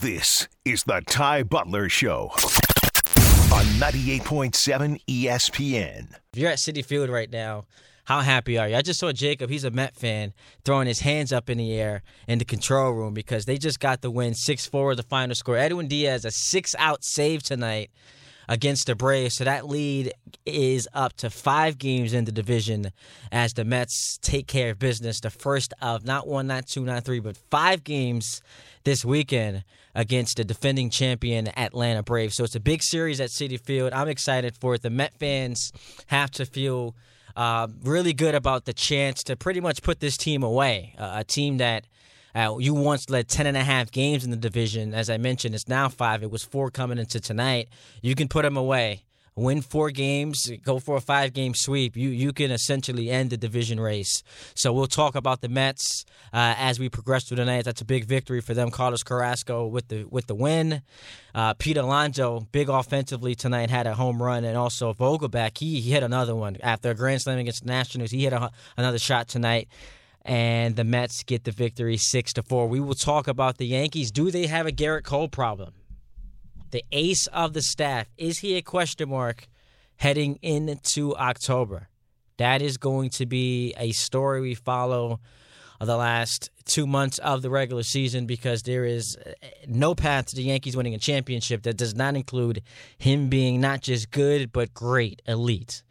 This is the Ty Butler Show on 98.7 ESPN. If you're at Citi Field right now, how happy are you? I just saw Jacob, he's a Met fan, throwing his hands up in the air in the control room because they just got the win 6 4 the final score. Edwin Diaz, a six out save tonight against the Braves. So that lead is up to five games in the division as the Mets take care of business. The first of not one, not two, not three, but five games this weekend against the defending champion Atlanta Braves. So it's a big series at Citi Field. I'm excited for it. The Met fans have to feel uh, really good about the chance to pretty much put this team away. Uh, a team that uh, you once led 10 and a half games in the division. As I mentioned, it's now five. It was four coming into tonight. You can put them away. Win four games, go for a five game sweep. You you can essentially end the division race. So we'll talk about the Mets uh, as we progress through the night. That's a big victory for them. Carlos Carrasco with the with the win. Uh, Pete Alonso, big offensively tonight, had a home run, and also Vogelbach, he, he hit another one after a grand slam against the Nationals. He hit a, another shot tonight and the Mets get the victory six to four. We will talk about the Yankees. Do they have a Gerrit Cole problem? The ace of the staff is he a question mark heading into October? That is going to be a story we follow the last two months of the regular season because there is uh, no path to the Yankees winning a championship that does not include him being not just good but great, elite.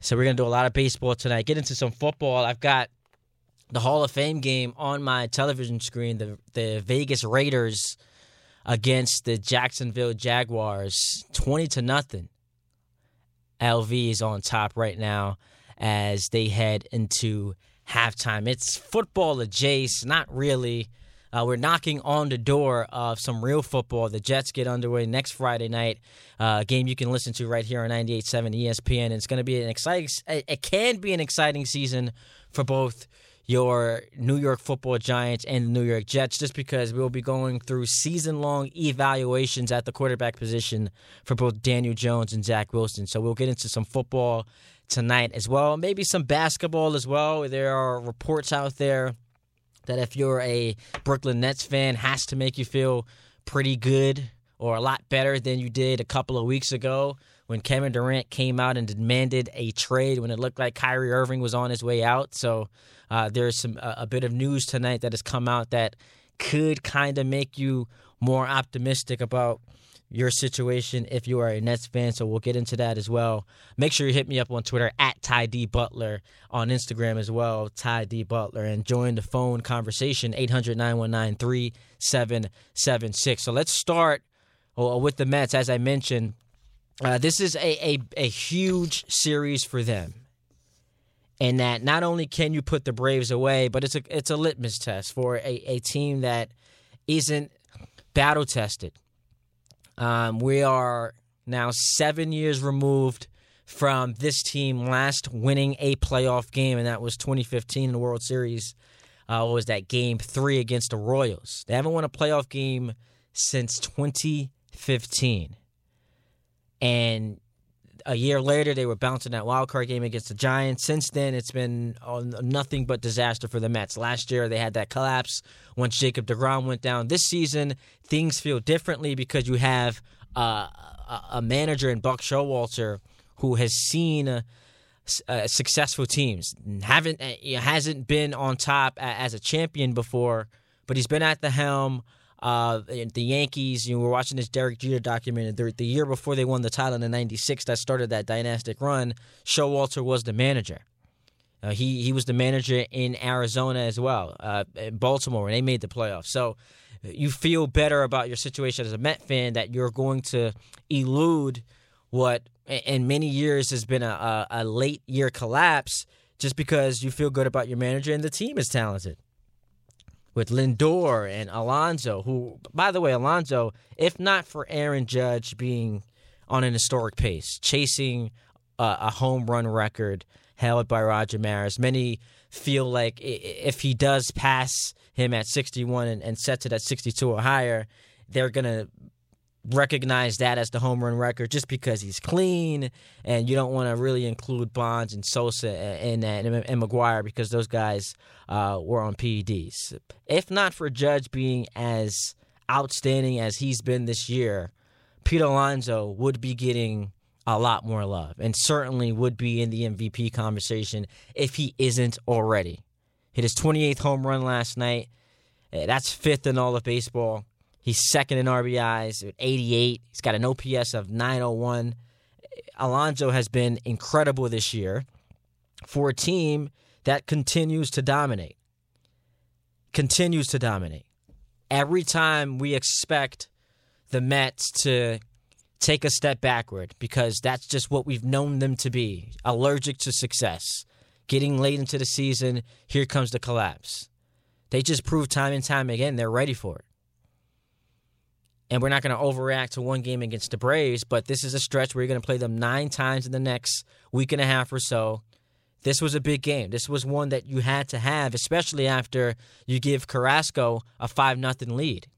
So we're gonna do a lot of baseball tonight. Get into some football. I've got the Hall of Fame game on my television screen, the the Vegas Raiders against the Jacksonville Jaguars, twenty to nothing. LV is on top right now as they head into halftime. It's football adjacent, not really. Uh, we're knocking on the door of some real football. The Jets get underway next Friday night. Uh, game you can listen to right here on 98.7 ESPN. It's going to be an exciting. It can be an exciting season for both your New York football giants and the New York Jets just because we'll be going through season long evaluations at the quarterback position for both Daniel Jones and Zach Wilson. So we'll get into some football tonight as well. Maybe some basketball as well. There are reports out there that if you're a Brooklyn Nets fan, has to make you feel pretty good or a lot better than you did a couple of weeks ago when Kevin Durant came out and demanded a trade when it looked like Kyrie Irving was on his way out. So uh, there's some a, a bit of news tonight that has come out that could kind of make you more optimistic about your situation if you are a Nets fan. So we'll get into that as well. Make sure you hit me up on Twitter at Ty D Butler, on Instagram as well, Ty D Butler, and join the phone conversation 800 919 3776. So let's start uh, with the Mets. As I mentioned, uh, this is a, a, a huge series for them and that not only can you put the Braves away, but it's a it's a litmus test for a, a team that isn't battle tested. Um, we are now seven years removed from this team last winning a playoff game, and that was 2015 in the World Series. Uh, was that game three against the Royals? They haven't won a playoff game since 2015, and a year later, they were bouncing that wild card game against the Giants. Since then, it's been nothing but disaster for the Mets. Last year, they had that collapse once Jacob DeGrom went down. This season, things feel differently because you have uh, a manager in Buck Showalter who has seen uh, uh, successful teams. haven't uh, hasn't been on top as a champion before, but he's been at the helm uh, the Yankees, you know, we're watching this Derek Jeter documentary. The, year before they won the title in '96, that started that dynastic run. Showalter was the manager. Uh, he he was the manager in Arizona as well, uh, in Baltimore, and they made the playoffs. So you feel better about your situation as a Met fan that you're going to elude what in many years has been a, a, a late year collapse just because you feel good about your manager and the team is talented with Lindor and Alonso, who, by the way, Alonso, if not for Aaron Judge being on an historic pace, chasing a, a home run record held by Roger Maris, many feel like if he does pass him at 61 and, and sets it at 62 or higher, they're going to recognize that as the home run record just because he's clean, and you don't want to really include Bonds and Sosa that and, and McGwire because those guys uh, were on PEDs. If not for Judge being as outstanding as he's been this year, Pete Alonso would be getting a lot more love and certainly would be in the MVP conversation if he isn't already. Hit his 28th home run last night. Eh, that's fifth in all of baseball. He's second in RBIs at 88. He's got an OPS of 901. Alonso has been incredible this year for a team that continues to dominate. Continues to dominate. Every time we expect the Mets to take a step backward because that's just what we've known them to be allergic to success. Getting late into the season, here comes the collapse. They just prove time and time again they're ready for it. And we're not going to overreact to one game against the Braves, but this is a stretch where you're going to play them nine times in the next week and a half or so. This was a big game. This was one that you had to have, especially after you give Carrasco a 5 0 lead.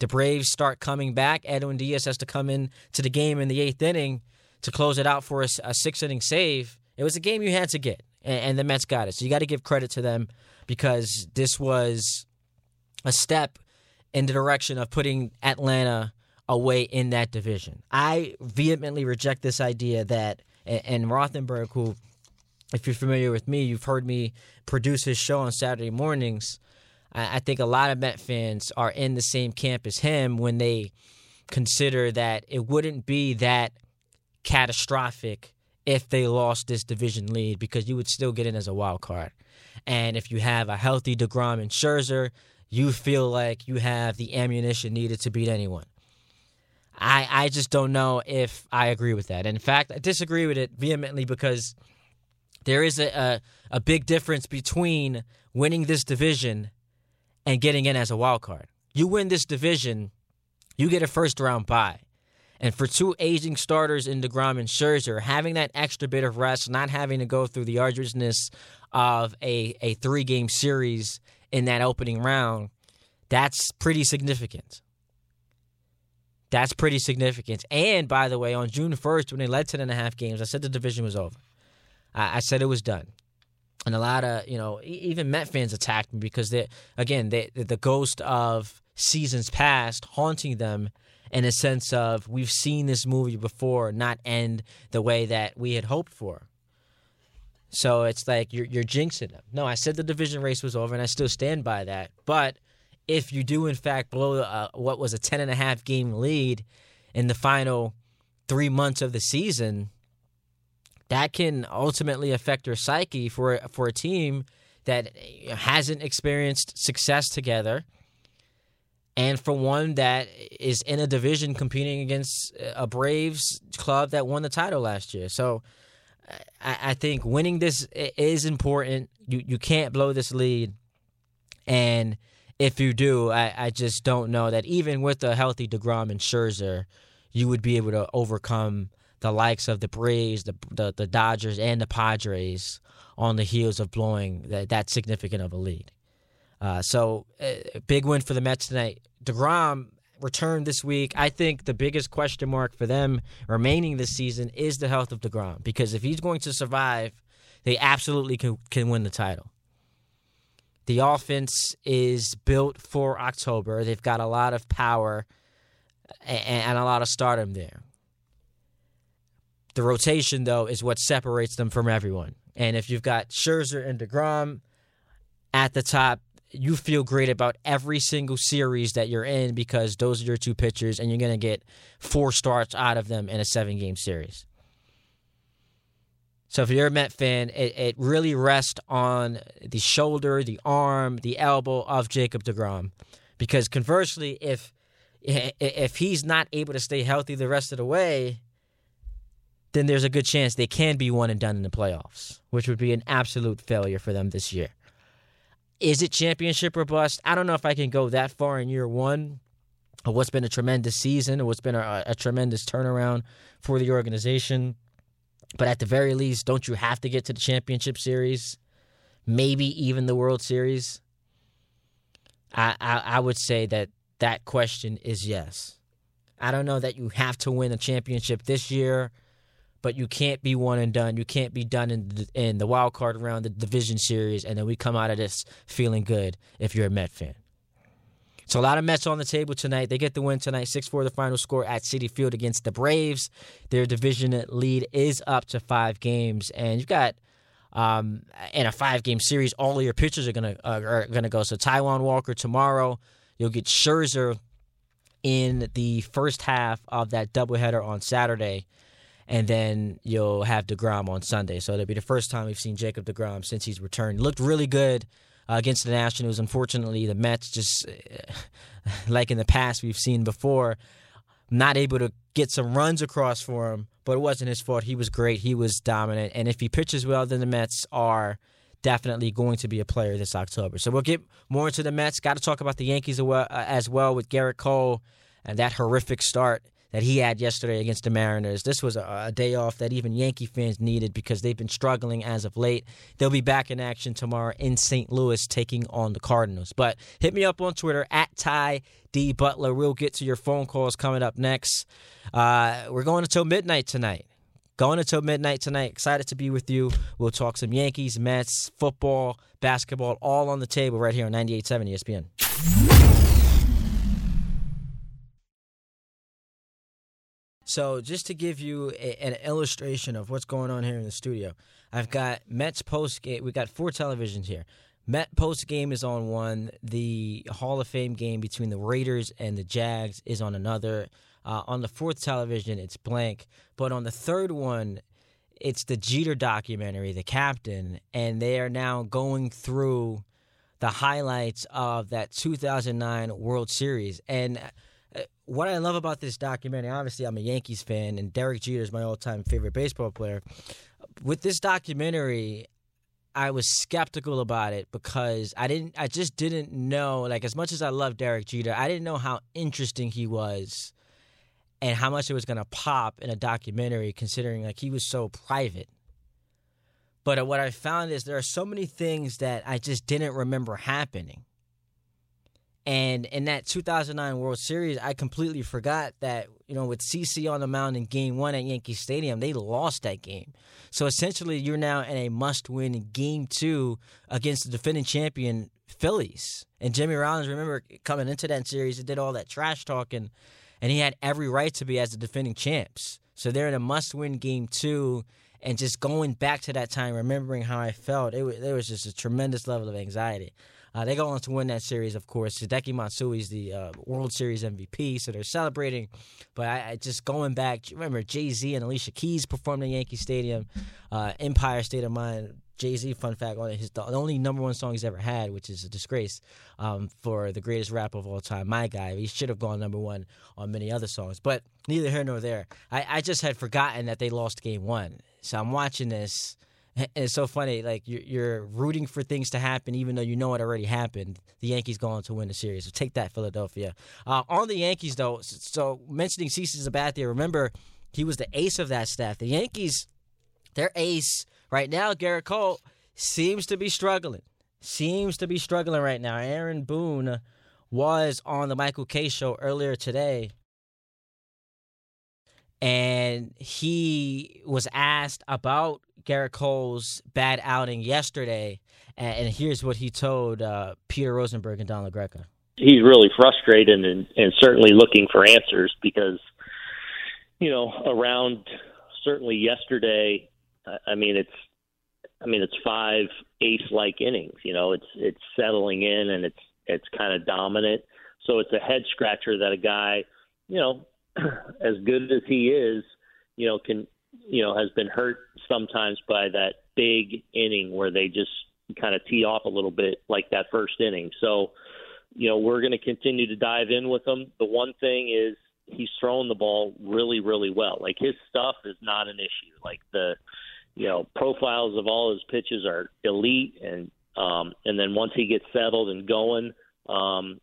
The Braves start coming back. Edwin Diaz has to come in to the game in the eighth inning to close it out for a, a six inning save. It was a game you had to get, and, and the Mets got it. So you got to give credit to them because this was a step in the direction of putting Atlanta away in that division. I vehemently reject this idea that, and Rothenberg, who, if you're familiar with me, you've heard me produce his show on Saturday mornings. I think a lot of Met fans are in the same camp as him when they consider that it wouldn't be that catastrophic if they lost this division lead because you would still get in as a wild card. And if you have a healthy DeGrom and Scherzer, you feel like you have the ammunition needed to beat anyone. I, I just don't know if I agree with that. in fact, I disagree with it vehemently because there is a, a, a big difference between winning this division and getting in as a wild card. You win this division, you get a first round bye. And for two aging starters in DeGrom and Scherzer, having that extra bit of rest, not having to go through the arduousness of a, a three game series in that opening round, that's pretty significant. That's pretty significant. And by the way, on June 1st, when they led 10 and a half games, I said the division was over. I, I said it was done and a lot of you know even Met fans attacked me because they again they, the ghost of seasons past haunting them in a sense of we've seen this movie before not end the way that we had hoped for. So it's like you're you're jinxing them. No, I said the division race was over, and I still stand by that. But if you do in fact blow uh, what was a ten and a half game lead in the final three months of the season, that can ultimately affect your psyche for for a team that hasn't experienced success together and for one that is in a division competing against a Braves club that won the title last year. So I, I think winning this is important. You you can't blow this lead, and if you do, I, I just don't know that even with a healthy Degrom and Scherzer, you would be able to overcome the likes of the Braves, the, the, the Dodgers, and the Padres on the heels of blowing that, that significant of a lead. Uh, so, uh, big win for the Mets tonight. DeGrom returned this week. I think the biggest question mark for them remaining this season is the health of DeGrom because if he's going to survive, they absolutely can, can win the title. The offense is built for October. They've got a lot of power and, and a lot of stardom there. The rotation, though, is what separates them from everyone. And if you've got Scherzer and DeGrom at the top, you feel great about every single series that you're in because those are your two pitchers, and you're going to get four starts out of them in a seven game series. So if you're a Met fan, it, it really rests on the shoulder, the arm, the elbow of Jacob DeGrom. Because conversely, if if he's not able to stay healthy the rest of the way, then there's a good chance they can be one and done in the playoffs, which would be an absolute failure for them this year. Is it championship or bust? I don't know if I can go that far in year one what's been a tremendous season what's been a, a tremendous turnaround for the organization. But at the very least, don't you have to get to the championship series? Maybe even the World Series? I, I, I would say that that question is yes. I don't know that you have to win a championship this year but you can't be one and done. You can't be done in the, in the wild card round, the division series, and then we come out of this feeling good if you're a Met fan. So a lot of Mets on the table tonight. They get the win tonight, 6-4 the final score at Citi Field against the Braves. Their division lead is up to five games, and you've got um, in a five-game series, all of your pitchers are gonna uh, are gonna go. So Taijuan Walker tomorrow. You'll get Scherzer in the first half of that doubleheader on Saturday, and then you'll have Degrom on Sunday. So it'll be the first time we've seen Jacob Degrom since he's returned. Looked really good uh, against the Nationals. Unfortunately, the Mets just like in the past we've seen before, not able to get some runs across for him. But it wasn't his fault. He was great. He was dominant. And if he pitches well, then the Mets are definitely going to be a player this October. So we'll get more into the Mets. Got to talk about the Yankees as well with Gerrit Cole and that horrific start that he had yesterday against the Mariners. This was a, a, day off that even Yankee fans needed because they've been struggling as of late. They'll be back in action tomorrow in St. Louis taking on the Cardinals. But hit me up on Twitter at Ty D Butler. We'll get to your phone calls coming up next. Uh, we're going until midnight tonight. Going until midnight tonight. Excited to be with you. We'll talk some Yankees, Mets, football, basketball, all on the table right here on 98.7 ESPN. So, just to give you a, an illustration of what's going on here in the studio, I've got Mets post game. We got four televisions here. Met post game is on one. The Hall of Fame game between the Raiders and the Jags is on another. Uh, on the fourth television, it's blank. But on the third one, it's the Jeter documentary, The Captain, and they are now going through the highlights of that 2009 World Series. And what I love about this documentary, obviously, I'm a Yankees fan, and Derek Jeter is my all-time favorite baseball player. With this documentary, I was skeptical about it because I didn't, I just didn't know. Like as much as I love Derek Jeter, I didn't know how interesting he was, and how much it was going to pop in a documentary, considering like he was so private. But what I found is there are so many things that I just didn't remember happening. And in that 2009 World Series, I completely forgot that, you know, with CC on the mound in game one at Yankee Stadium, they lost that game. So essentially, you're now in a must win game two against the defending champion Phillies. And Jimmy Rollins, remember coming into that series, he did all that trash talking, and he had every right to be as the defending champs. So they're in a must win game two. And just going back to that time, remembering how I felt, it was, there was just a tremendous level of anxiety. Uh, they go on to win that series, of course. Hideki Matsui is the uh, World Series MVP, so they're celebrating. But I, I just going back, remember Jay Z and Alicia Keys performed in Yankee Stadium, uh, Empire State of Mind. Jay Z, fun fact his the only number one song he's ever had, which is a disgrace um, for the greatest rapper of all time, my guy. He should have gone number one on many other songs, but neither here nor there. I, I just had forgotten that they lost game one, so I'm watching this it's so funny. Like you're, you're, rooting for things to happen, even though you know it already happened. The Yankees going to win the series. So take that, Philadelphia. Uh, on the Yankees, though, so mentioning CC Sabathia, remember he was the ace of that staff. The Yankees, their ace right now, Gerrit Cole, seems to be struggling. Seems to be struggling right now. Aaron Boone was on the Michael Kay show earlier today and he was asked about Gerrit Cole's bad outing yesterday, and, here's what he told uh, Peter Rosenberg and Don LaGreca. He's really frustrated and, and certainly looking for answers because, you know, around certainly yesterday, I mean, it's I mean, it's five ace-like innings. You know, it's it's settling in and it's it's kind of dominant. So it's a head scratcher that a guy, you know, as good as he is, you know, can you know has been hurt sometimes by that big inning where they just kind of tee off a little bit like that first inning. So, you know, we're going to continue to dive in with him. The one thing is he's throwing the ball really, really well. Like his stuff is not an issue. Like the, you know, profiles of all his pitches are elite, and um, and then once he gets settled and going, um,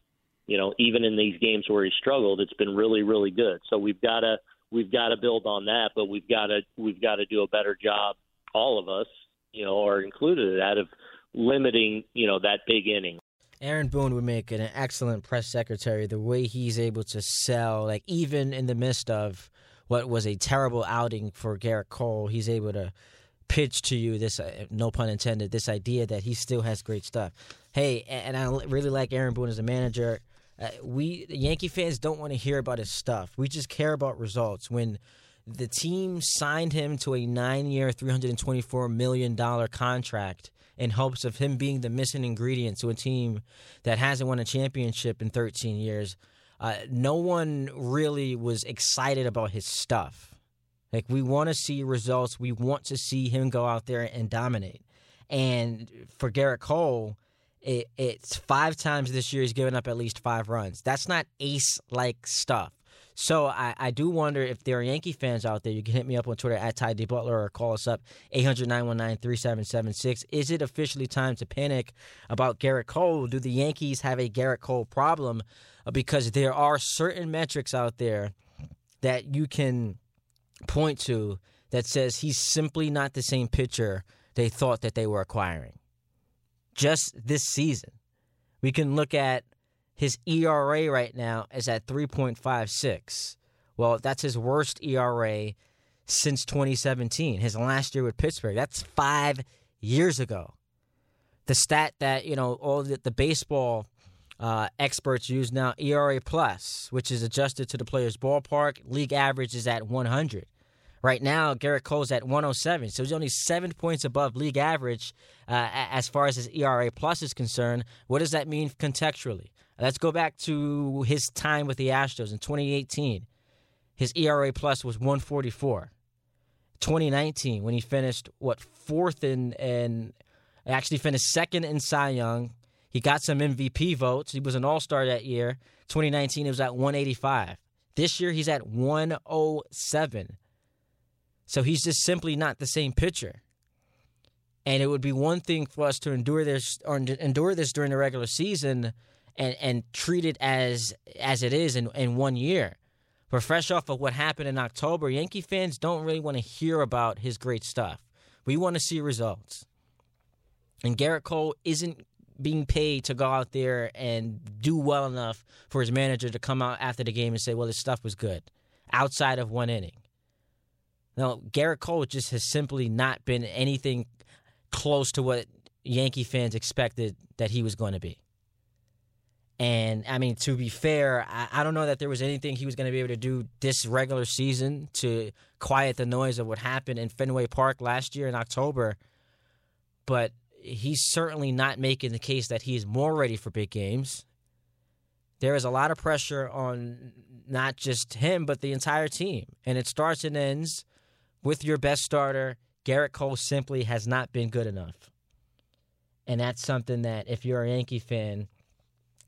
you know, even in these games where he struggled, it's been really, really good. So we've got to we've got to build on that, but we've got to we've got to do a better job, all of us, you know, are included in that of limiting, you know, that big inning. Aaron Boone would make an excellent press secretary. The way he's able to sell, like even in the midst of what was a terrible outing for Gerrit Cole, he's able to pitch to you this, uh, no pun intended, this idea that he still has great stuff. Hey, and I really like Aaron Boone as a manager. Uh, we Yankee fans don't want to hear about his stuff. We just care about results. When the team signed him to a nine-year, three hundred and twenty-four million dollar contract in hopes of him being the missing ingredient to a team that hasn't won a championship in thirteen years, uh, no one really was excited about his stuff. Like we want to see results. We want to see him go out there and dominate. And for Gerrit Cole, it, it's five times this year he's given up at least five runs. That's not ace like stuff. So I, I do wonder if there are Yankee fans out there. You can hit me up on Twitter at Ty D Butler or call us up 800 919 3776. Is it officially time to panic about Gerrit Cole? Do the Yankees have a Gerrit Cole problem? Uh, because there are certain metrics out there that you can point to that says he's simply not the same pitcher they thought that they were acquiring. Just this season, we can look at his ERA right now is at 3.56. Well, that's his worst ERA since 2017, his last year with Pittsburgh. That's five years ago. The stat that, you know, all the, the baseball uh, experts use now, ERA plus, which is adjusted to the player's ballpark, league average is at 100. Right now, Gerrit Cole's at 107, so he's only seven points above league average uh, as far as his ERA plus is concerned. What does that mean contextually? Let's go back to his time with the Astros in 2018. His ERA plus was 144. 2019, when he finished what fourth in and actually finished second in Cy Young, he got some MVP votes. He was an All Star that year. 2019, he was at 185. This year, he's at 107. So he's just simply not the same pitcher. And it would be one thing for us to endure this or endure this during the regular season and, and treat it as as it is in, in one year. But fresh off of what happened in October, Yankee fans don't really want to hear about his great stuff. We want to see results. And Gerrit Cole isn't being paid to go out there and do well enough for his manager to come out after the game and say, well, his stuff was good outside of one inning. Now, Gerrit Cole just has simply not been anything close to what Yankee fans expected that he was going to be. And I mean, to be fair, I, I don't know that there was anything he was going to be able to do this regular season to quiet the noise of what happened in Fenway Park last year in October. But he's certainly not making the case that he's more ready for big games. There is a lot of pressure on not just him, but the entire team. And it starts and ends with your best starter, Gerrit Cole simply has not been good enough. And that's something that if you're a Yankee fan,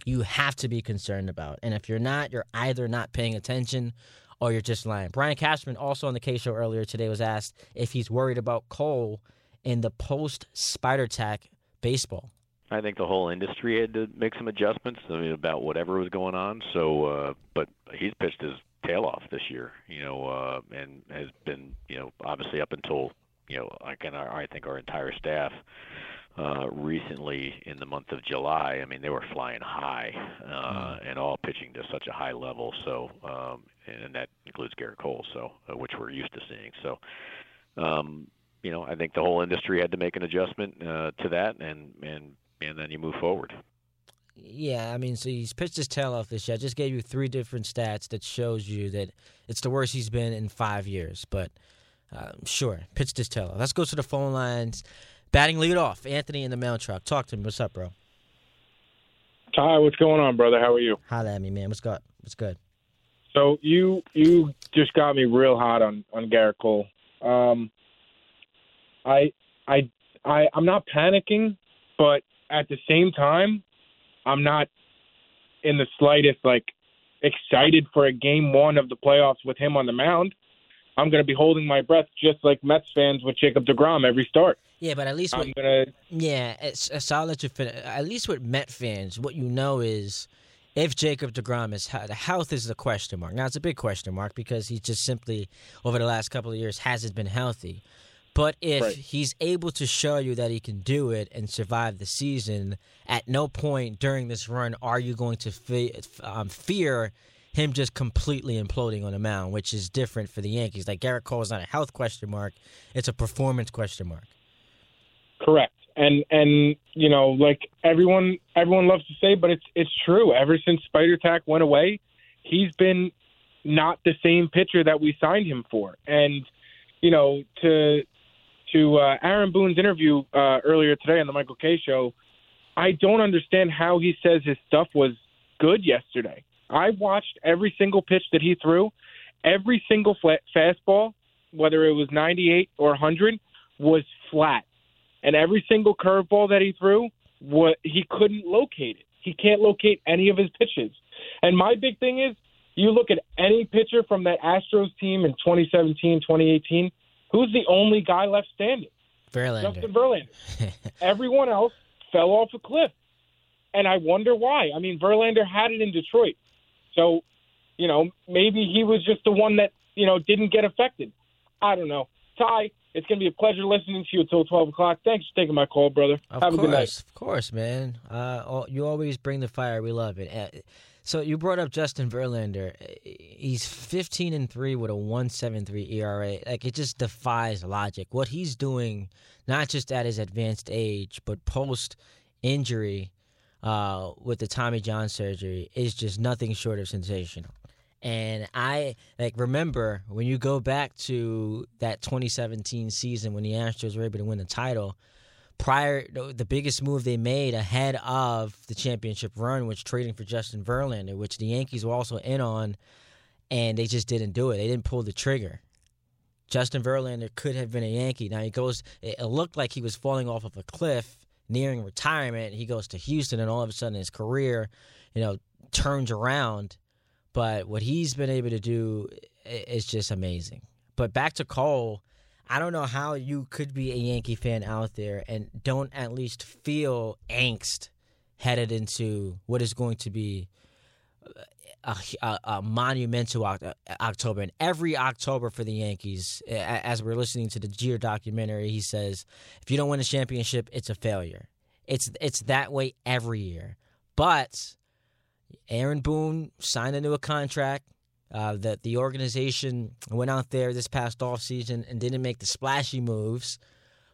you have to be concerned about. And if you're not, you're either not paying attention or you're just lying. Brian Cashman, also on the K show earlier today, was asked if he's worried about Cole in the post Spider Tack baseball. I think the whole industry had to make some adjustments. I mean, about whatever was going on. So, uh, but he's pitched his tail off this year, you know, uh, and has been, you know, obviously up until, you know, I can I think our entire staff uh, recently in the month of July. I mean, they were flying high uh, mm. and all pitching to such a high level. So, um, and that includes Gerrit Cole, so uh, which we're used to seeing. So, um, you know, I think the whole industry had to make an adjustment uh, to that, and and and then you move forward. Yeah, I mean, so he's pitched his tail off this year. I just gave you three different stats that shows you that it's the worst he's been in five years. But uh, sure, pitched his tail off. Let's go to the phone lines. Batting lead off, Anthony in the mail truck. Talk to me. What's up, bro? Ty, what's going on, brother? How are you? Holla at me, man. What's good? What's good? So you you just got me real hot on on Gerrit Cole. Um, I I I I'm not panicking, but at the same time, I'm not in the slightest like excited for a game one of the playoffs with him on the mound. I'm going to be holding my breath just like Mets fans with Jacob Degrom every start. Yeah, but at least I'm gonna. Yeah, it's, I'll let you finish. At least with Met fans, what you know is if Jacob Degrom is the health is the question mark. Now it's a big question mark because he just simply over the last couple of years hasn't been healthy. But if right. he's able to show you that he can do it and survive the season, at no point during this run are you going to fe- um, fear him just completely imploding on the mound, which is different for the Yankees. Like Gerrit Cole is not a health question mark; it's a performance question mark. Correct, and and you know, like everyone everyone loves to say, but it's it's true. Ever since Spider Tack went away, he's been not the same pitcher that we signed him for. And you know, to to uh, Aaron Boone's interview uh, earlier today on the Michael Kay show, I don't understand how he says his stuff was good yesterday. I watched every single pitch that he threw, every single flat fastball, whether it was 98 or 100, was flat, and every single curveball that he threw, what he couldn't locate it. He can't locate any of his pitches. And my big thing is, you look at any pitcher from that Astros team in 2017, 2018, who's the only guy left standing? Verlander. Justin Verlander. Everyone else fell off a cliff. And I wonder why. I mean, Verlander had it in Detroit. So, you know, maybe he was just the one that, you know, didn't get affected. I don't know. Ty, it's going to be a pleasure listening to you until 12 o'clock. Thanks for taking my call, brother. Of Have course, a good night. of course, man. Uh, you always bring the fire. We love it. So you brought up Justin Verlander. Uh, He's 15 and three with a 1.73 ERA. Like it just defies logic. What he's doing, not just at his advanced age, but post injury uh, with the Tommy John surgery, is just nothing short of sensational. And I like remember when you go back to that 2017 season when the Astros were able to win the title prior the biggest move they made ahead of the championship run was trading for Justin Verlander, which the Yankees were also in on, and they just didn't do it. They didn't pull the trigger. Justin Verlander could have been a Yankee. Now he goes. It looked like he was falling off of a cliff, nearing retirement. He goes to Houston, and all of a sudden his career, you know, turns around. But what he's been able to do is just amazing. But back to Cole, I don't know how you could be a Yankee fan out there and don't at least feel angst headed into what is going to be a, a, a monumental October. And every October for the Yankees, as we're listening to the Jeter documentary, he says, if you don't win a championship, it's a failure. It's it's that way every year. But Aaron Boone signed into a contract uh, that the organization went out there this past offseason and didn't make the splashy moves,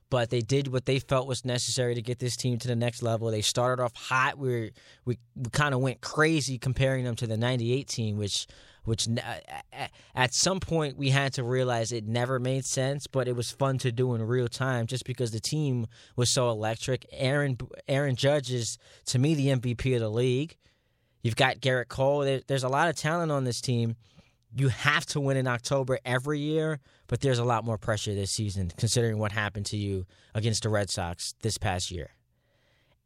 but they did what they felt was necessary to get this team to the next level. They started off hot. We we, we kind of went crazy comparing them to the 98 team, which which a- at some point we had to realize it never made sense, but it was fun to do in real time just because the team was so electric. Aaron Aaron Judge is to me the MVP of the league. You've got Gerrit Cole. There's a lot of talent on this team. You have to win in October every year, but there's a lot more pressure this season considering what happened to you against the Red Sox this past year.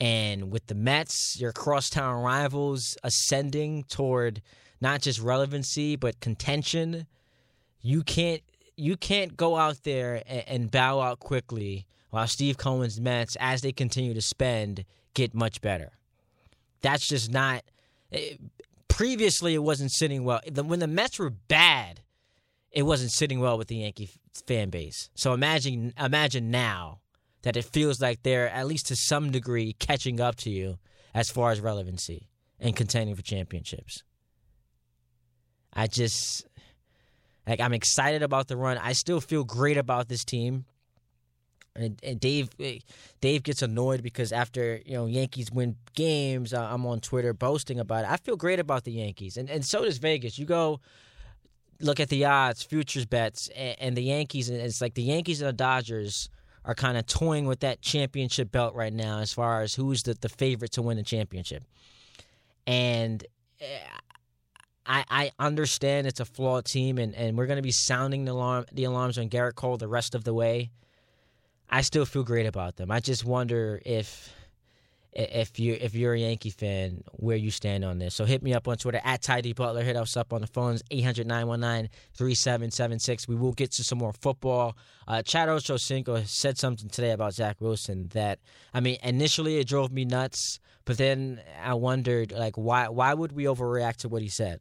And with the Mets, your crosstown rivals ascending toward not just relevancy but contention, you can't you can't go out there and, bow out quickly while Steve Cohen's Mets, as they continue to spend, get much better. That's just not. Eh, previously, it wasn't sitting well. When the Mets were bad, it wasn't sitting well with the Yankee fan base. So imagine imagine now that it feels like they're at least to some degree catching up to you as far as relevancy and contending for championships. I just like I'm excited about the run. I still feel great about this team. And, and Dave, eh, Dave gets annoyed because after you know Yankees win games, uh, I'm on Twitter boasting about it. I feel great about the Yankees, and and so does Vegas. You go look at the odds, futures bets, and, and the Yankees, and it's like the Yankees and the Dodgers are kind of toying with that championship belt right now, as far as who's the the favorite to win the championship. And eh, I, I understand it's a flawed team, and, and we're going to be sounding the alarm the alarms on Gerrit Cole the rest of the way. I still feel great about them. I just wonder if if you if you're a Yankee fan, where you stand on this. So hit me up on Twitter at Ty D Butler. Hit us up on the phones 800-919-3776. We will get to some more football. Uh, Chad Ochocinco said something today about Zach Wilson that I mean initially it drove me nuts, but then I wondered like why why would we overreact to what he said?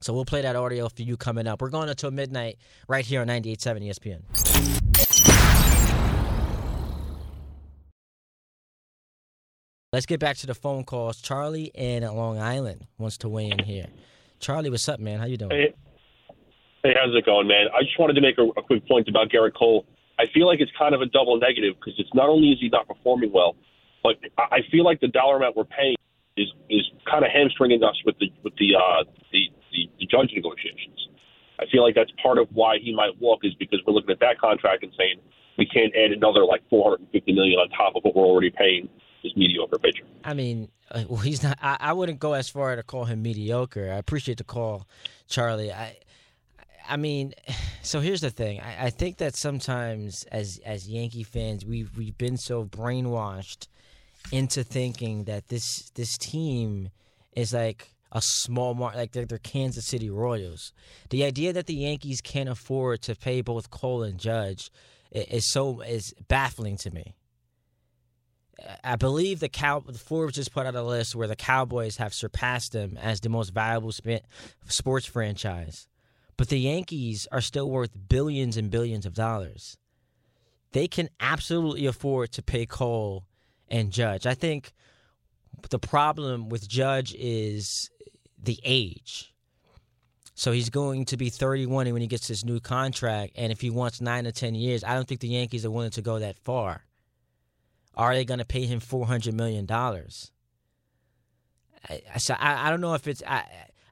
So we'll play that audio for you coming up. We're going until midnight right here on 98.7 ESPN. Let's get back to the phone calls. Charlie in Long Island wants to weigh in here. Charlie, what's up, man? How you doing? Hey, hey, how's it going, man? I just wanted to make a, a quick point about Gerrit Cole. I feel like it's kind of a double negative because it's not only is he not performing well, but I feel like the dollar amount we're paying is is kind of hamstringing us with the with the uh, the, the the judge negotiations. I feel like that's part of why he might walk is because we're looking at that contract and saying we can't add another like 450 million on top of what we're already paying this mediocre pitcher. I mean, uh, well, he's not. I, I wouldn't go as far to call him mediocre. I appreciate the call, Charlie. I, I mean, so here's the thing. I, I think that sometimes, as as Yankee fans, we've we've been so brainwashed into thinking that this this team is like a small mark, like they're, they're Kansas City Royals. The idea that the Yankees can't afford to pay both Cole and Judge is so is baffling to me. I believe the Cow Forbes just put out a list where the Cowboys have surpassed them as the most valuable sp- sports franchise, but the Yankees are still worth billions and billions of dollars. They can absolutely afford to pay Cole and Judge. I think the problem with Judge is the age. So he's going to be 31 when he gets his new contract, and if he wants nine to 10 years, I don't think the Yankees are willing to go that far. Are they going to pay him four hundred million dollars? I, I, I don't know if it's I.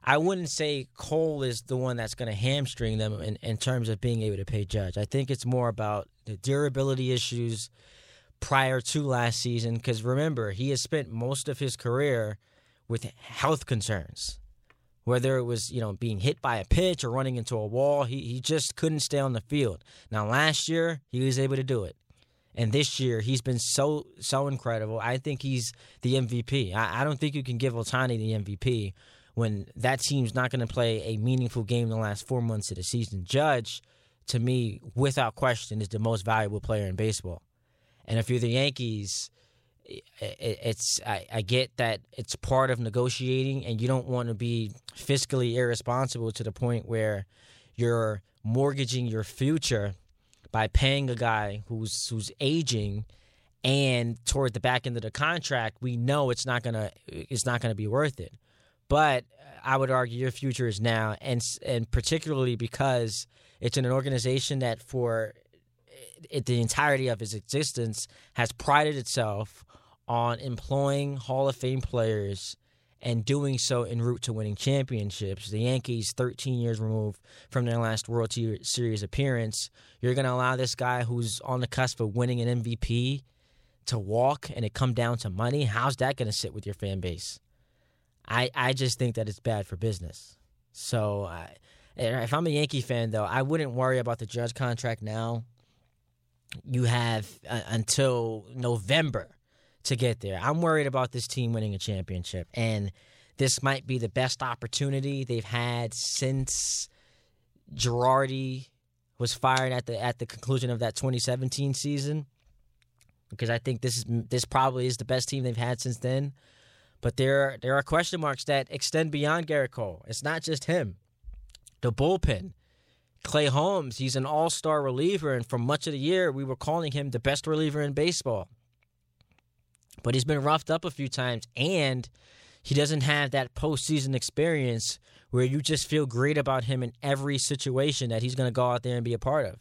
I wouldn't say Cole is the one that's going to hamstring them in, in terms of being able to pay Judge. I think it's more about the durability issues prior to last season. Because remember, he has spent most of his career with health concerns, whether it was you know being hit by a pitch or running into a wall. He he just couldn't stay on the field. Now last year he was able to do it. And this year, he's been so so incredible. I think he's the MVP. I, I don't think you can give Ohtani the MVP when that team's not going to play a meaningful game in the last four months of the season. Judge, to me, without question, is the most valuable player in baseball. And if you're the Yankees, it, it's I, I get that it's part of negotiating, and you don't want to be fiscally irresponsible to the point where you're mortgaging your future by paying a guy who's who's aging and toward the back end of the contract we know it's not gonna it's not gonna be worth it. But i would argue your future is now and and particularly because it's in an organization that for it, the entirety of its existence has prided itself on employing hall of fame players and doing so en route to winning championships. The Yankees, 13 years removed from their last World Series appearance, you're going to allow this guy who's on the cusp of winning an MVP to walk and it come down to money? How's that going to sit with your fan base? I, I just think that it's bad for business. So I, if I'm a Yankee fan, though, I wouldn't worry about the Judge contract now. You have uh, until November to get there. I'm worried about this team winning a championship, and this might be the best opportunity they've had since Girardi was fired at the at the conclusion of that 2017 season. Because I think this is this probably is the best team they've had since then. But there there are question marks that extend beyond Gerrit Cole. It's not just him. The bullpen. Clay Holmes, he's an all-star reliever, and for much of the year, we were calling him the best reliever in baseball but he's been roughed up a few times and he doesn't have that postseason experience where you just feel great about him in every situation that he's going to go out there and be a part of.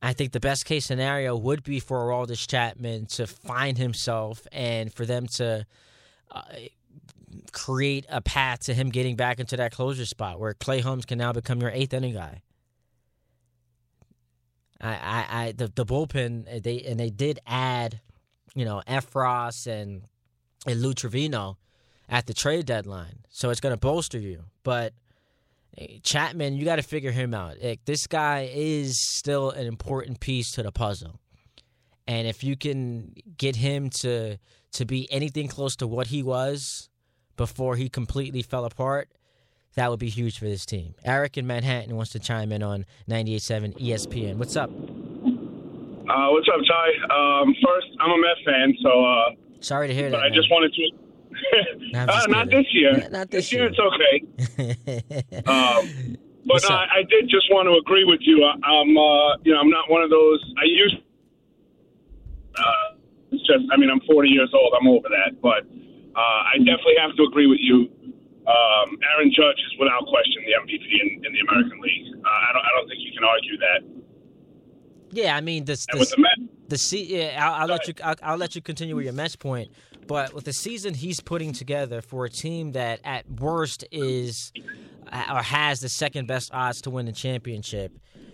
I think the best case scenario would be for Aroldis Chapman to find himself and for them to uh, create a path to him getting back into that closure spot where Clay Holmes can now become your eighth inning guy. I, I, I the, the bullpen they and they did add you know, Effross and and Lou Trevino at the trade deadline. So it's going to bolster you. But Chapman, you got to figure him out. Like, this guy is still an important piece to the puzzle. And if you can get him to to be anything close to what he was before he completely fell apart, that would be huge for this team. Eric in Manhattan wants to chime in on 98.7 ESPN. What's up? Uh, what's up, Ty? Um, first, I'm a Met fan, so. Uh, Sorry to hear but that. I just wanted to. No, uh, not this year. Yeah, not this year. year. It's okay. Um, but no. I, I did just want to agree with you. I, I'm, uh, you know, I'm not one of those. I used. Uh, it's just, I mean, I'm 40 years old. I'm over that, but uh, I definitely have to agree with you. Um, Aaron Judge is without question the MVP in, in the American League. Uh, I don't, I don't think you can argue that. Yeah, I mean the And with the Mets, the se- yeah, I'll, I'll let you I'll, I'll let you continue with your Mets point. But with the season he's putting together for a team that at worst is uh, or has the second best odds to win the championship,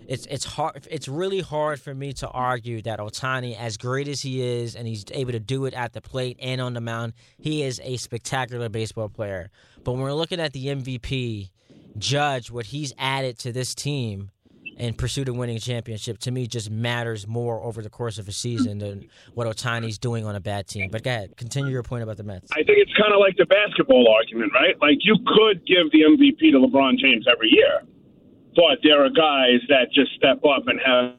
it's it's hard. It's really hard for me to argue that Ohtani, as great as he is, and he's able to do it at the plate and on the mound, he is a spectacular baseball player. But when we're looking at the MVP, judge what he's added to this team in pursuit of winning a championship to me just matters more over the course of a season than what Ohtani's doing on a bad team. But go ahead, continue your point about the Mets. I think it's kind of like the basketball argument, right? Like you could give the MVP to LeBron James every year, but there are guys that just step up and have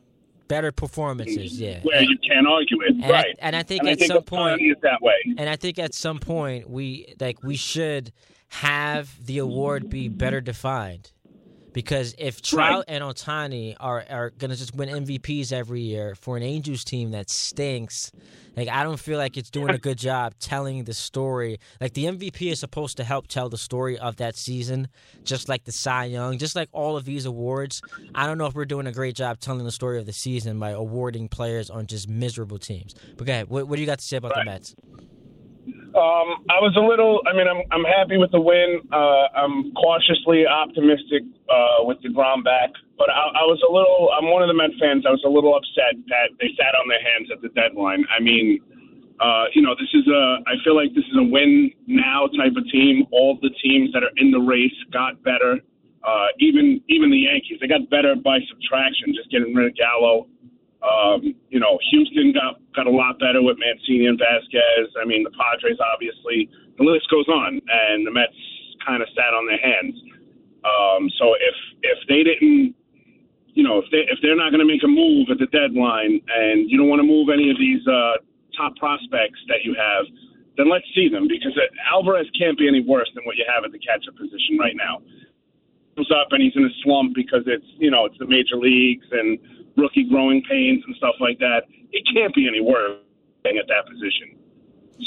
Better performances, yeah. where you can't argue it, And I- right? and I think and at I think some point- is that way. And I think at some point we like we should have the award be better defined. Because if Trout Right. and Ohtani are, are gonna just win MVPs every year for an Angels team that stinks, like I don't feel like it's doing a good job telling the story. Like the MVP is supposed to help tell the story of that season, just like the Cy Young, just like all of these awards. I don't know if we're doing a great job telling the story of the season by awarding players on just miserable teams. But go ahead, what, what do you got to say about Right. the Mets? Um, I was a little. I mean, I'm I'm happy with the win. Uh, I'm cautiously optimistic uh, with deGrom back, but I, I was a little. I'm one of the Met fans. I was a little upset that they sat on their hands at the deadline. I mean, uh, you know, this is a. I feel like this is a win now type of team. All the teams that are in the race got better. Uh, even even the Yankees, they got better by subtraction, just getting rid of Gallo. Um, you know, Houston got got a lot better with Mancini and Vázquez. I mean, the Padres obviously. The list goes on, and the Mets kind of sat on their hands. Um, so if if they didn't, you know, if they if they're not going to make a move at the deadline, and you don't want to move any of these uh, top prospects that you have, then let's see them because uh, Alvarez can't be any worse than what you have at the catcher position right now. Comes up and he's in a slump because it's you know it's the major leagues and rookie growing pains and stuff like that. It can't be any worse at that position.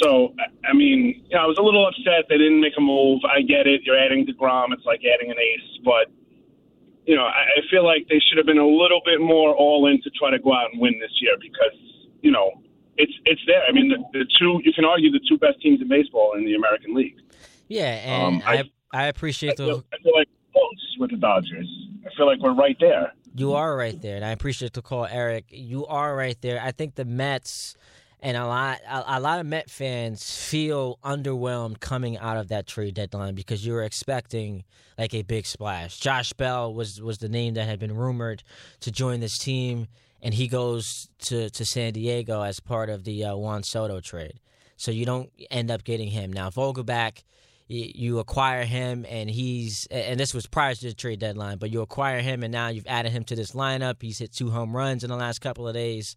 So I- I mean, you know, I was a little upset they didn't make a move. I get it. You're adding deGrom. It's like adding an ace, but you know, I, I feel like they should have been a little bit more all in to try to go out and win this year because you know it's it's there. I mean, the, the two you can argue the two best teams in baseball in the American League. Yeah, and Um, I, I- I I appreciate the feel, I feel like close with the Dodgers. I feel like we're right there. You are right there, and I appreciate the call, Eric. You are right there. I think the Mets and a lot a, a lot of Met fans feel underwhelmed coming out of that trade deadline because you were expecting like a big splash. Josh Bell was was the name that had been rumored to join this team, and he goes to to San Diego as part of the uh, Juan Soto trade. So you don't end up getting him now. Vogelbach you acquire him and he's and this was prior to the trade deadline but you acquire him and now you've added him to this lineup. He's hit two home runs in the last couple of days.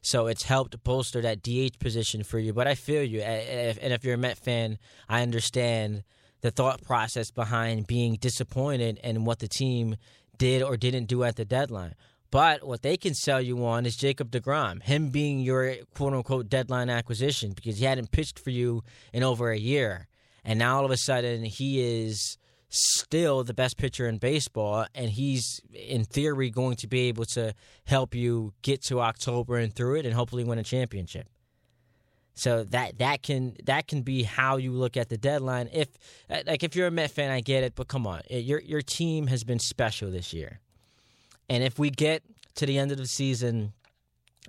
So it's helped bolster that DH position for you. But I feel you. And if you're a Met fan I understand the thought process behind being disappointed in what the team did or didn't do at the deadline. But what they can sell you on is Jacob deGrom, him being your quote unquote deadline acquisition because he hadn't pitched for you in over a year. And now all of a sudden he is still the best pitcher in baseball and he's in theory going to be able to help you get to October and through it and hopefully win a championship. So that that can that can be how you look at the deadline. If like if you're a Met fan, I get it, but come on, your your team has been special this year. And if we get to the end of the season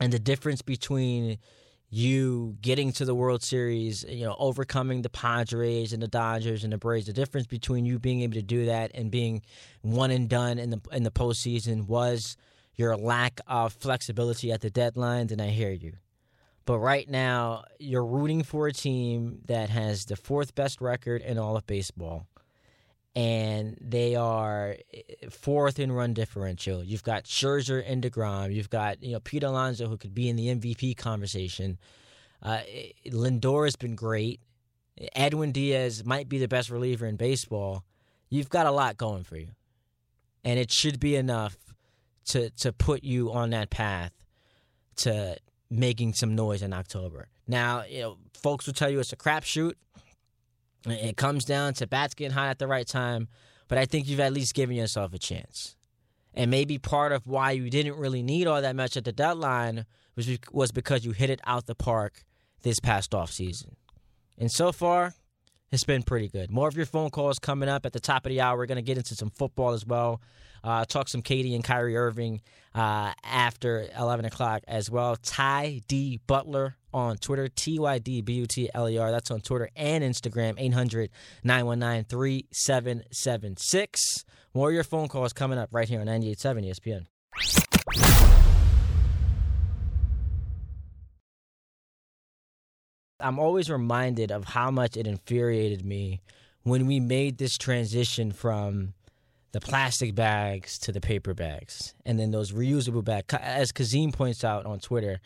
and the difference between you getting to the World Series, you know, overcoming the Padres and the Dodgers and the Braves, the difference between you being able to do that and being one and done in the in the postseason was your lack of flexibility at the deadline, And I hear you. But right now, you're rooting for a team that has the fourth best record in all of baseball and they are eh, fourth in run differential. You've got Scherzer and deGrom. You've got you know Pete Alonso who could be in the MVP conversation. Uh, eh, Lindor has been great. Edwin Diaz might be the best reliever in baseball. You've got a lot going for you, and it should be enough to to put you on that path to making some noise in October. Now, you know, folks will tell you it's a crapshoot. It comes down to bats getting hot at the right time, but I think you've at least given yourself a chance. And maybe part of why you didn't really need all that much at the deadline was because you hit it out the park this past off season. And so far, it's been pretty good. More of your phone calls coming up at the top of the hour. We're going to get into some football as well. Uh, talk some KD and Kyrie Irving uh, after 11 o'clock as well. Ty D. Butler on Twitter, T Y D B U T L E R. That's on Twitter and Instagram, 800 919 3776. More of your phone calls coming up right here on 98.7 ESPN. I'm always reminded of how much it infuriated me when we made this transition from the plastic bags to the paper bags and then those reusable bags. As Kazim points out on Twitter,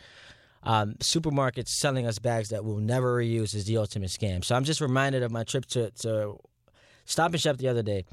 um, supermarkets selling us bags that we'll never reuse is the ultimate scam. So I'm just reminded of my trip to, to Stop and Shop the other day.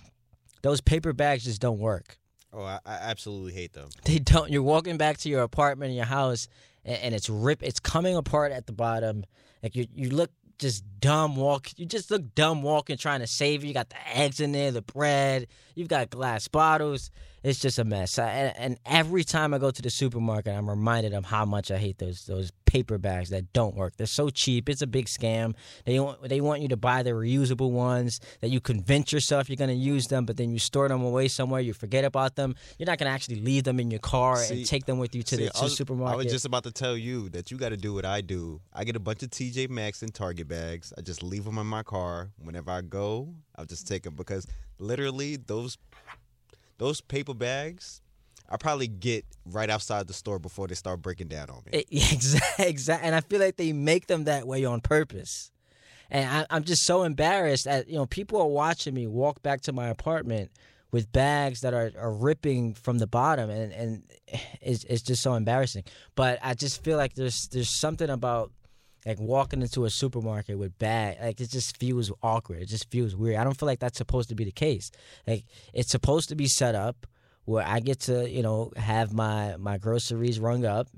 Those paper bags just don't work. Oh, I, I absolutely hate them. They don't. You're walking back to your apartment, your house, and, and it's rip. It's coming apart at the bottom. Like you, you look just dumb walk. You just look dumb walking, trying to save it. You got the eggs in there, the bread. You've got glass bottles. It's just a mess. I, and, every time I go to the supermarket, I'm reminded of how much I hate those those paper bags that don't work. They're so cheap. It's a big scam. They want they want you to buy the reusable ones that you convince yourself you're going to use them, but then you store them away somewhere. You forget about them. You're not going to actually leave them in your car See- and take them with you to See, the to was, supermarket. I was just about to tell you that you got to do what I do. I get a bunch of TJ Maxx and Target bags. I just leave them in my car. Whenever I go, I'll just take them because literally those those paper bags, I probably get right outside the store before they start breaking down on me. Eh, exactly, exactly. And I feel like they make them that way on purpose. And I, I'm just so embarrassed that you know people are watching me walk back to my apartment with bags that are, are ripping from the bottom, and and it's it's just so embarrassing. But I just feel like there's there's something about like walking into a supermarket with bag like it just feels awkward. It just feels weird. I don't feel like that's supposed to be the case. Like it's supposed to be set up where I get to you know have my my groceries rung up.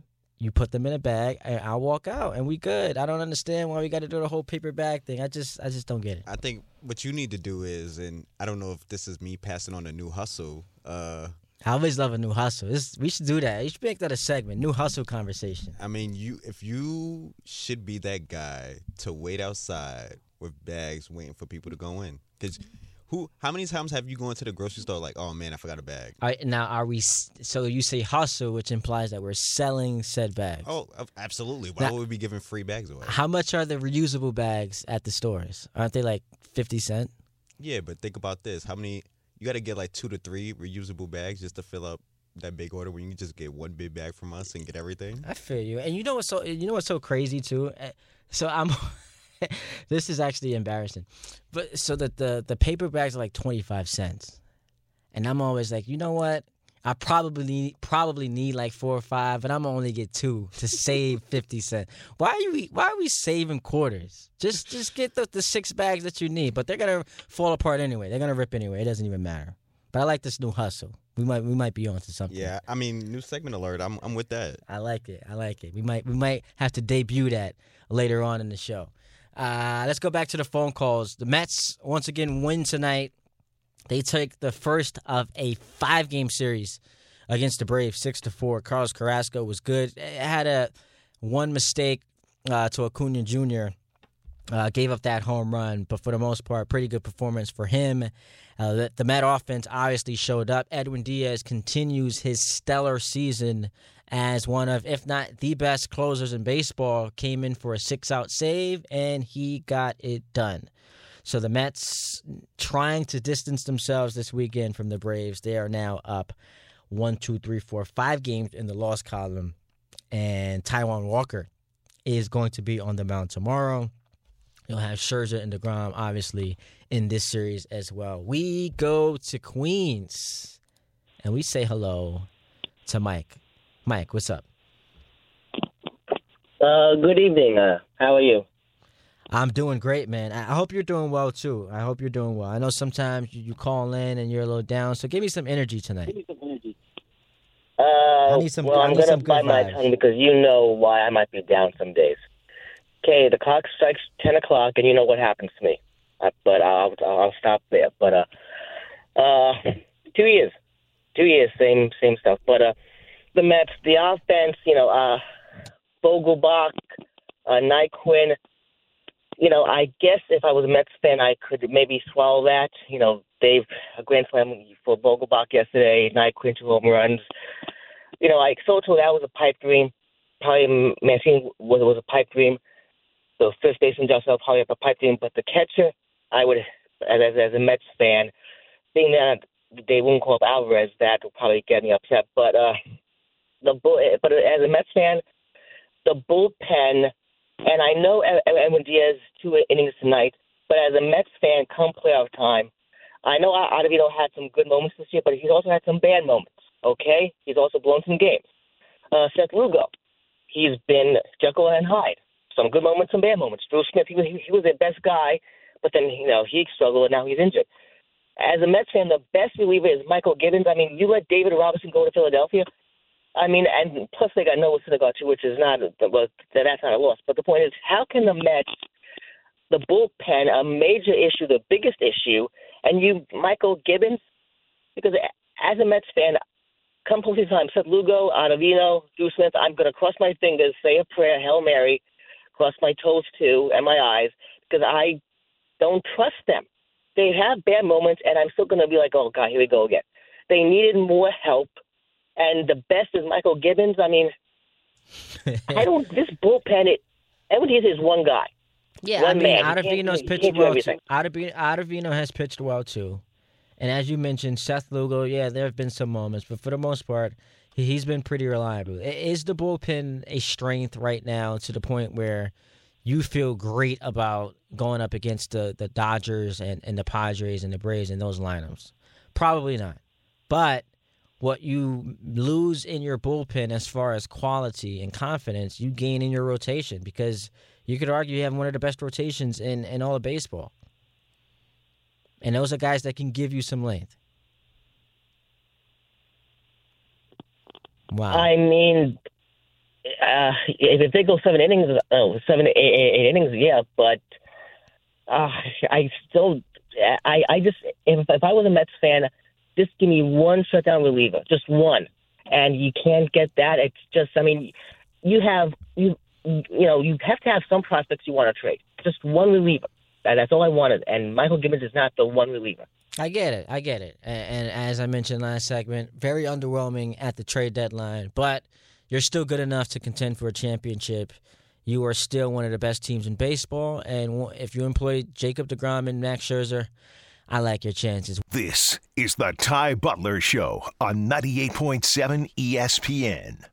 You put them in a bag, and I'll walk out, and we good. I don't understand why we got to do the whole paper bag thing. I just I just don't get it. I think what you need to do is, and I don't know if this is me passing on a new hustle. Uh, I always love a new hustle. This, we should do that. You should make that a segment. New hustle conversation. I mean, you if you should be that guy to wait outside with bags waiting for people to go in. Because who? How many times have you gone to the grocery store like, oh man, I forgot a bag? All right, now are we? So you say hustle, which implies that we're selling said bags. Oh, absolutely. Why Now- would we be giving free bags away? How much are the reusable bags at the stores? Aren't they like fifty cent? Yeah, but think about this: how many? You got to get like two to three reusable bags just to fill up that big order. When you can just get one big bag from us and get everything. I feel you. And you know what's so you know what's so crazy too? Eh, So I'm this is actually embarrassing. But so that the the paper bags are like 25 cents. And I'm always like, "You know what? I probably probably need like 4 or 5, but I'm gonna only get 2 to save 50 cents. Why are you why are we saving quarters? Just just get the, the six bags that you need, but they're going to fall apart anyway. They're going to rip anyway. It doesn't even matter. But I like this new hustle. We might we might be onto something. Yeah, I mean, new segment alert. I'm I'm with that. I like it. I like it. We might we might have to debut that later on in the show. Uh, let's go back to the phone calls. The Mets once again win tonight. They take the first of a five game series against the Braves, six to four. Carlos Carrasco was good. It had a one mistake uh, to Acuna Jr. Uh, gave up that home run, but for the most part, pretty good performance for him. Uh, the, the Met offense obviously showed up. Edwin Diaz continues his stellar season as one of, if not the best closers in baseball. Came in for a six-out save, and he got it done. So the Mets trying to distance themselves this weekend from the Braves. They are now up one, two, three, four, five games in the loss column, and Taijuan Walker is going to be on the mound tomorrow. You'll have Scherzer and deGrom, obviously, in this series as well. We go to Queens, and we say hello to Mike. Mike, what's up? Uh, good evening. Uh, how are you? I'm doing great, man. I I hope you're doing well too. I hope you're doing well. I know sometimes you, you call in and you're a little down, so give me some energy tonight. Give me some energy. Uh, need some- well, I I'm gonna some good bite my tongue because you know why I might be down some days. Okay, the clock strikes ten o'clock, and you know what happens to me. Uh, but I'll, I'll I'll stop there. But uh, uh, two years. Two years, same same stuff. But uh, the Mets, the offense, you know, uh, Vogelbach, uh, Naquin. You know, I guess if I was a Mets fan, I could maybe swallow that. You know, Dave a grand slam for Vogelbach yesterday, Naquin two home runs. You know, I so to that was a pipe dream. Probably Mancini was was a pipe dream. The first baseman Justin probably a pipe dream, but the catcher, I would, as as a Mets fan, being that they won't call up Alvarez, that would probably get me upset. But uh, the bull, but as a Mets fan, the bullpen, and I know Edwin Diaz two innings tonight, but as a Mets fan, come playoff time, I know Ottavino had some good moments this year, but he's also had some bad moments. Okay, he's also blown some games. Uh, Seth Lugo, he's been Jekyll and Hyde. Some good moments, some bad moments. Drew Smith, he was he was their best guy, but then you know he struggled and now he's injured. As a Mets fan, the best reliever is Mychal Givens. I mean, you let David Robertson go to Philadelphia. I mean, and plus they got Noah too, which is not well, that's not a loss. But the point is, how can the Mets, the bullpen, a major issue, the biggest issue, and you, Mychal Givens, because as a Mets fan, come close time, Seth Lugo, Ottavino, Drew Smith, I'm going to cross my fingers, say a prayer, Hail Mary, cross my toes too, and my eyes, because I don't trust them. They have bad moments, and I'm still going to be like, oh, God, here we go again. They needed more help, and the best is Mychal Givens. I mean, I don't, this bullpen, it, Edwin Diaz is one guy. Yeah, one I mean, man. Ottavino's He can't do- he pitched can't do well. Too. everything. Ottavino, Ottavino has pitched well too, and as you mentioned, Seth Lugo. Yeah, there have been some moments, but for the most part, he- he's been pretty reliable. Is the bullpen a strength right now to the point where you feel great about going up against the the Dodgers and, and the Padres and the Braves in those lineups? Probably not, but. What you lose in your bullpen as far as quality and confidence, you gain in your rotation because you could argue you have one of the best rotations in, in all of baseball. And those are guys that can give you some length. Wow. I mean, uh, if they go seven innings, oh, seven, eight, eight, eight innings, yeah, but uh, I still, I, I just, if, if I was a Mets fan, just give me one shutdown reliever, just one, and you can't get that. It's just, I mean, you have you, you know, you have to have some prospects you want to trade. Just one reliever. That's all I wanted, and Mychal Givens is not the one reliever. I get it. I get it. And, and as I mentioned last segment, very underwhelming at the trade deadline, but you're still good enough to contend for a championship. You are still one of the best teams in baseball. And if you employ Jacob deGrom and Max Scherzer, I like your chances. This is the Ty Butler Show on 98.7 ESPN.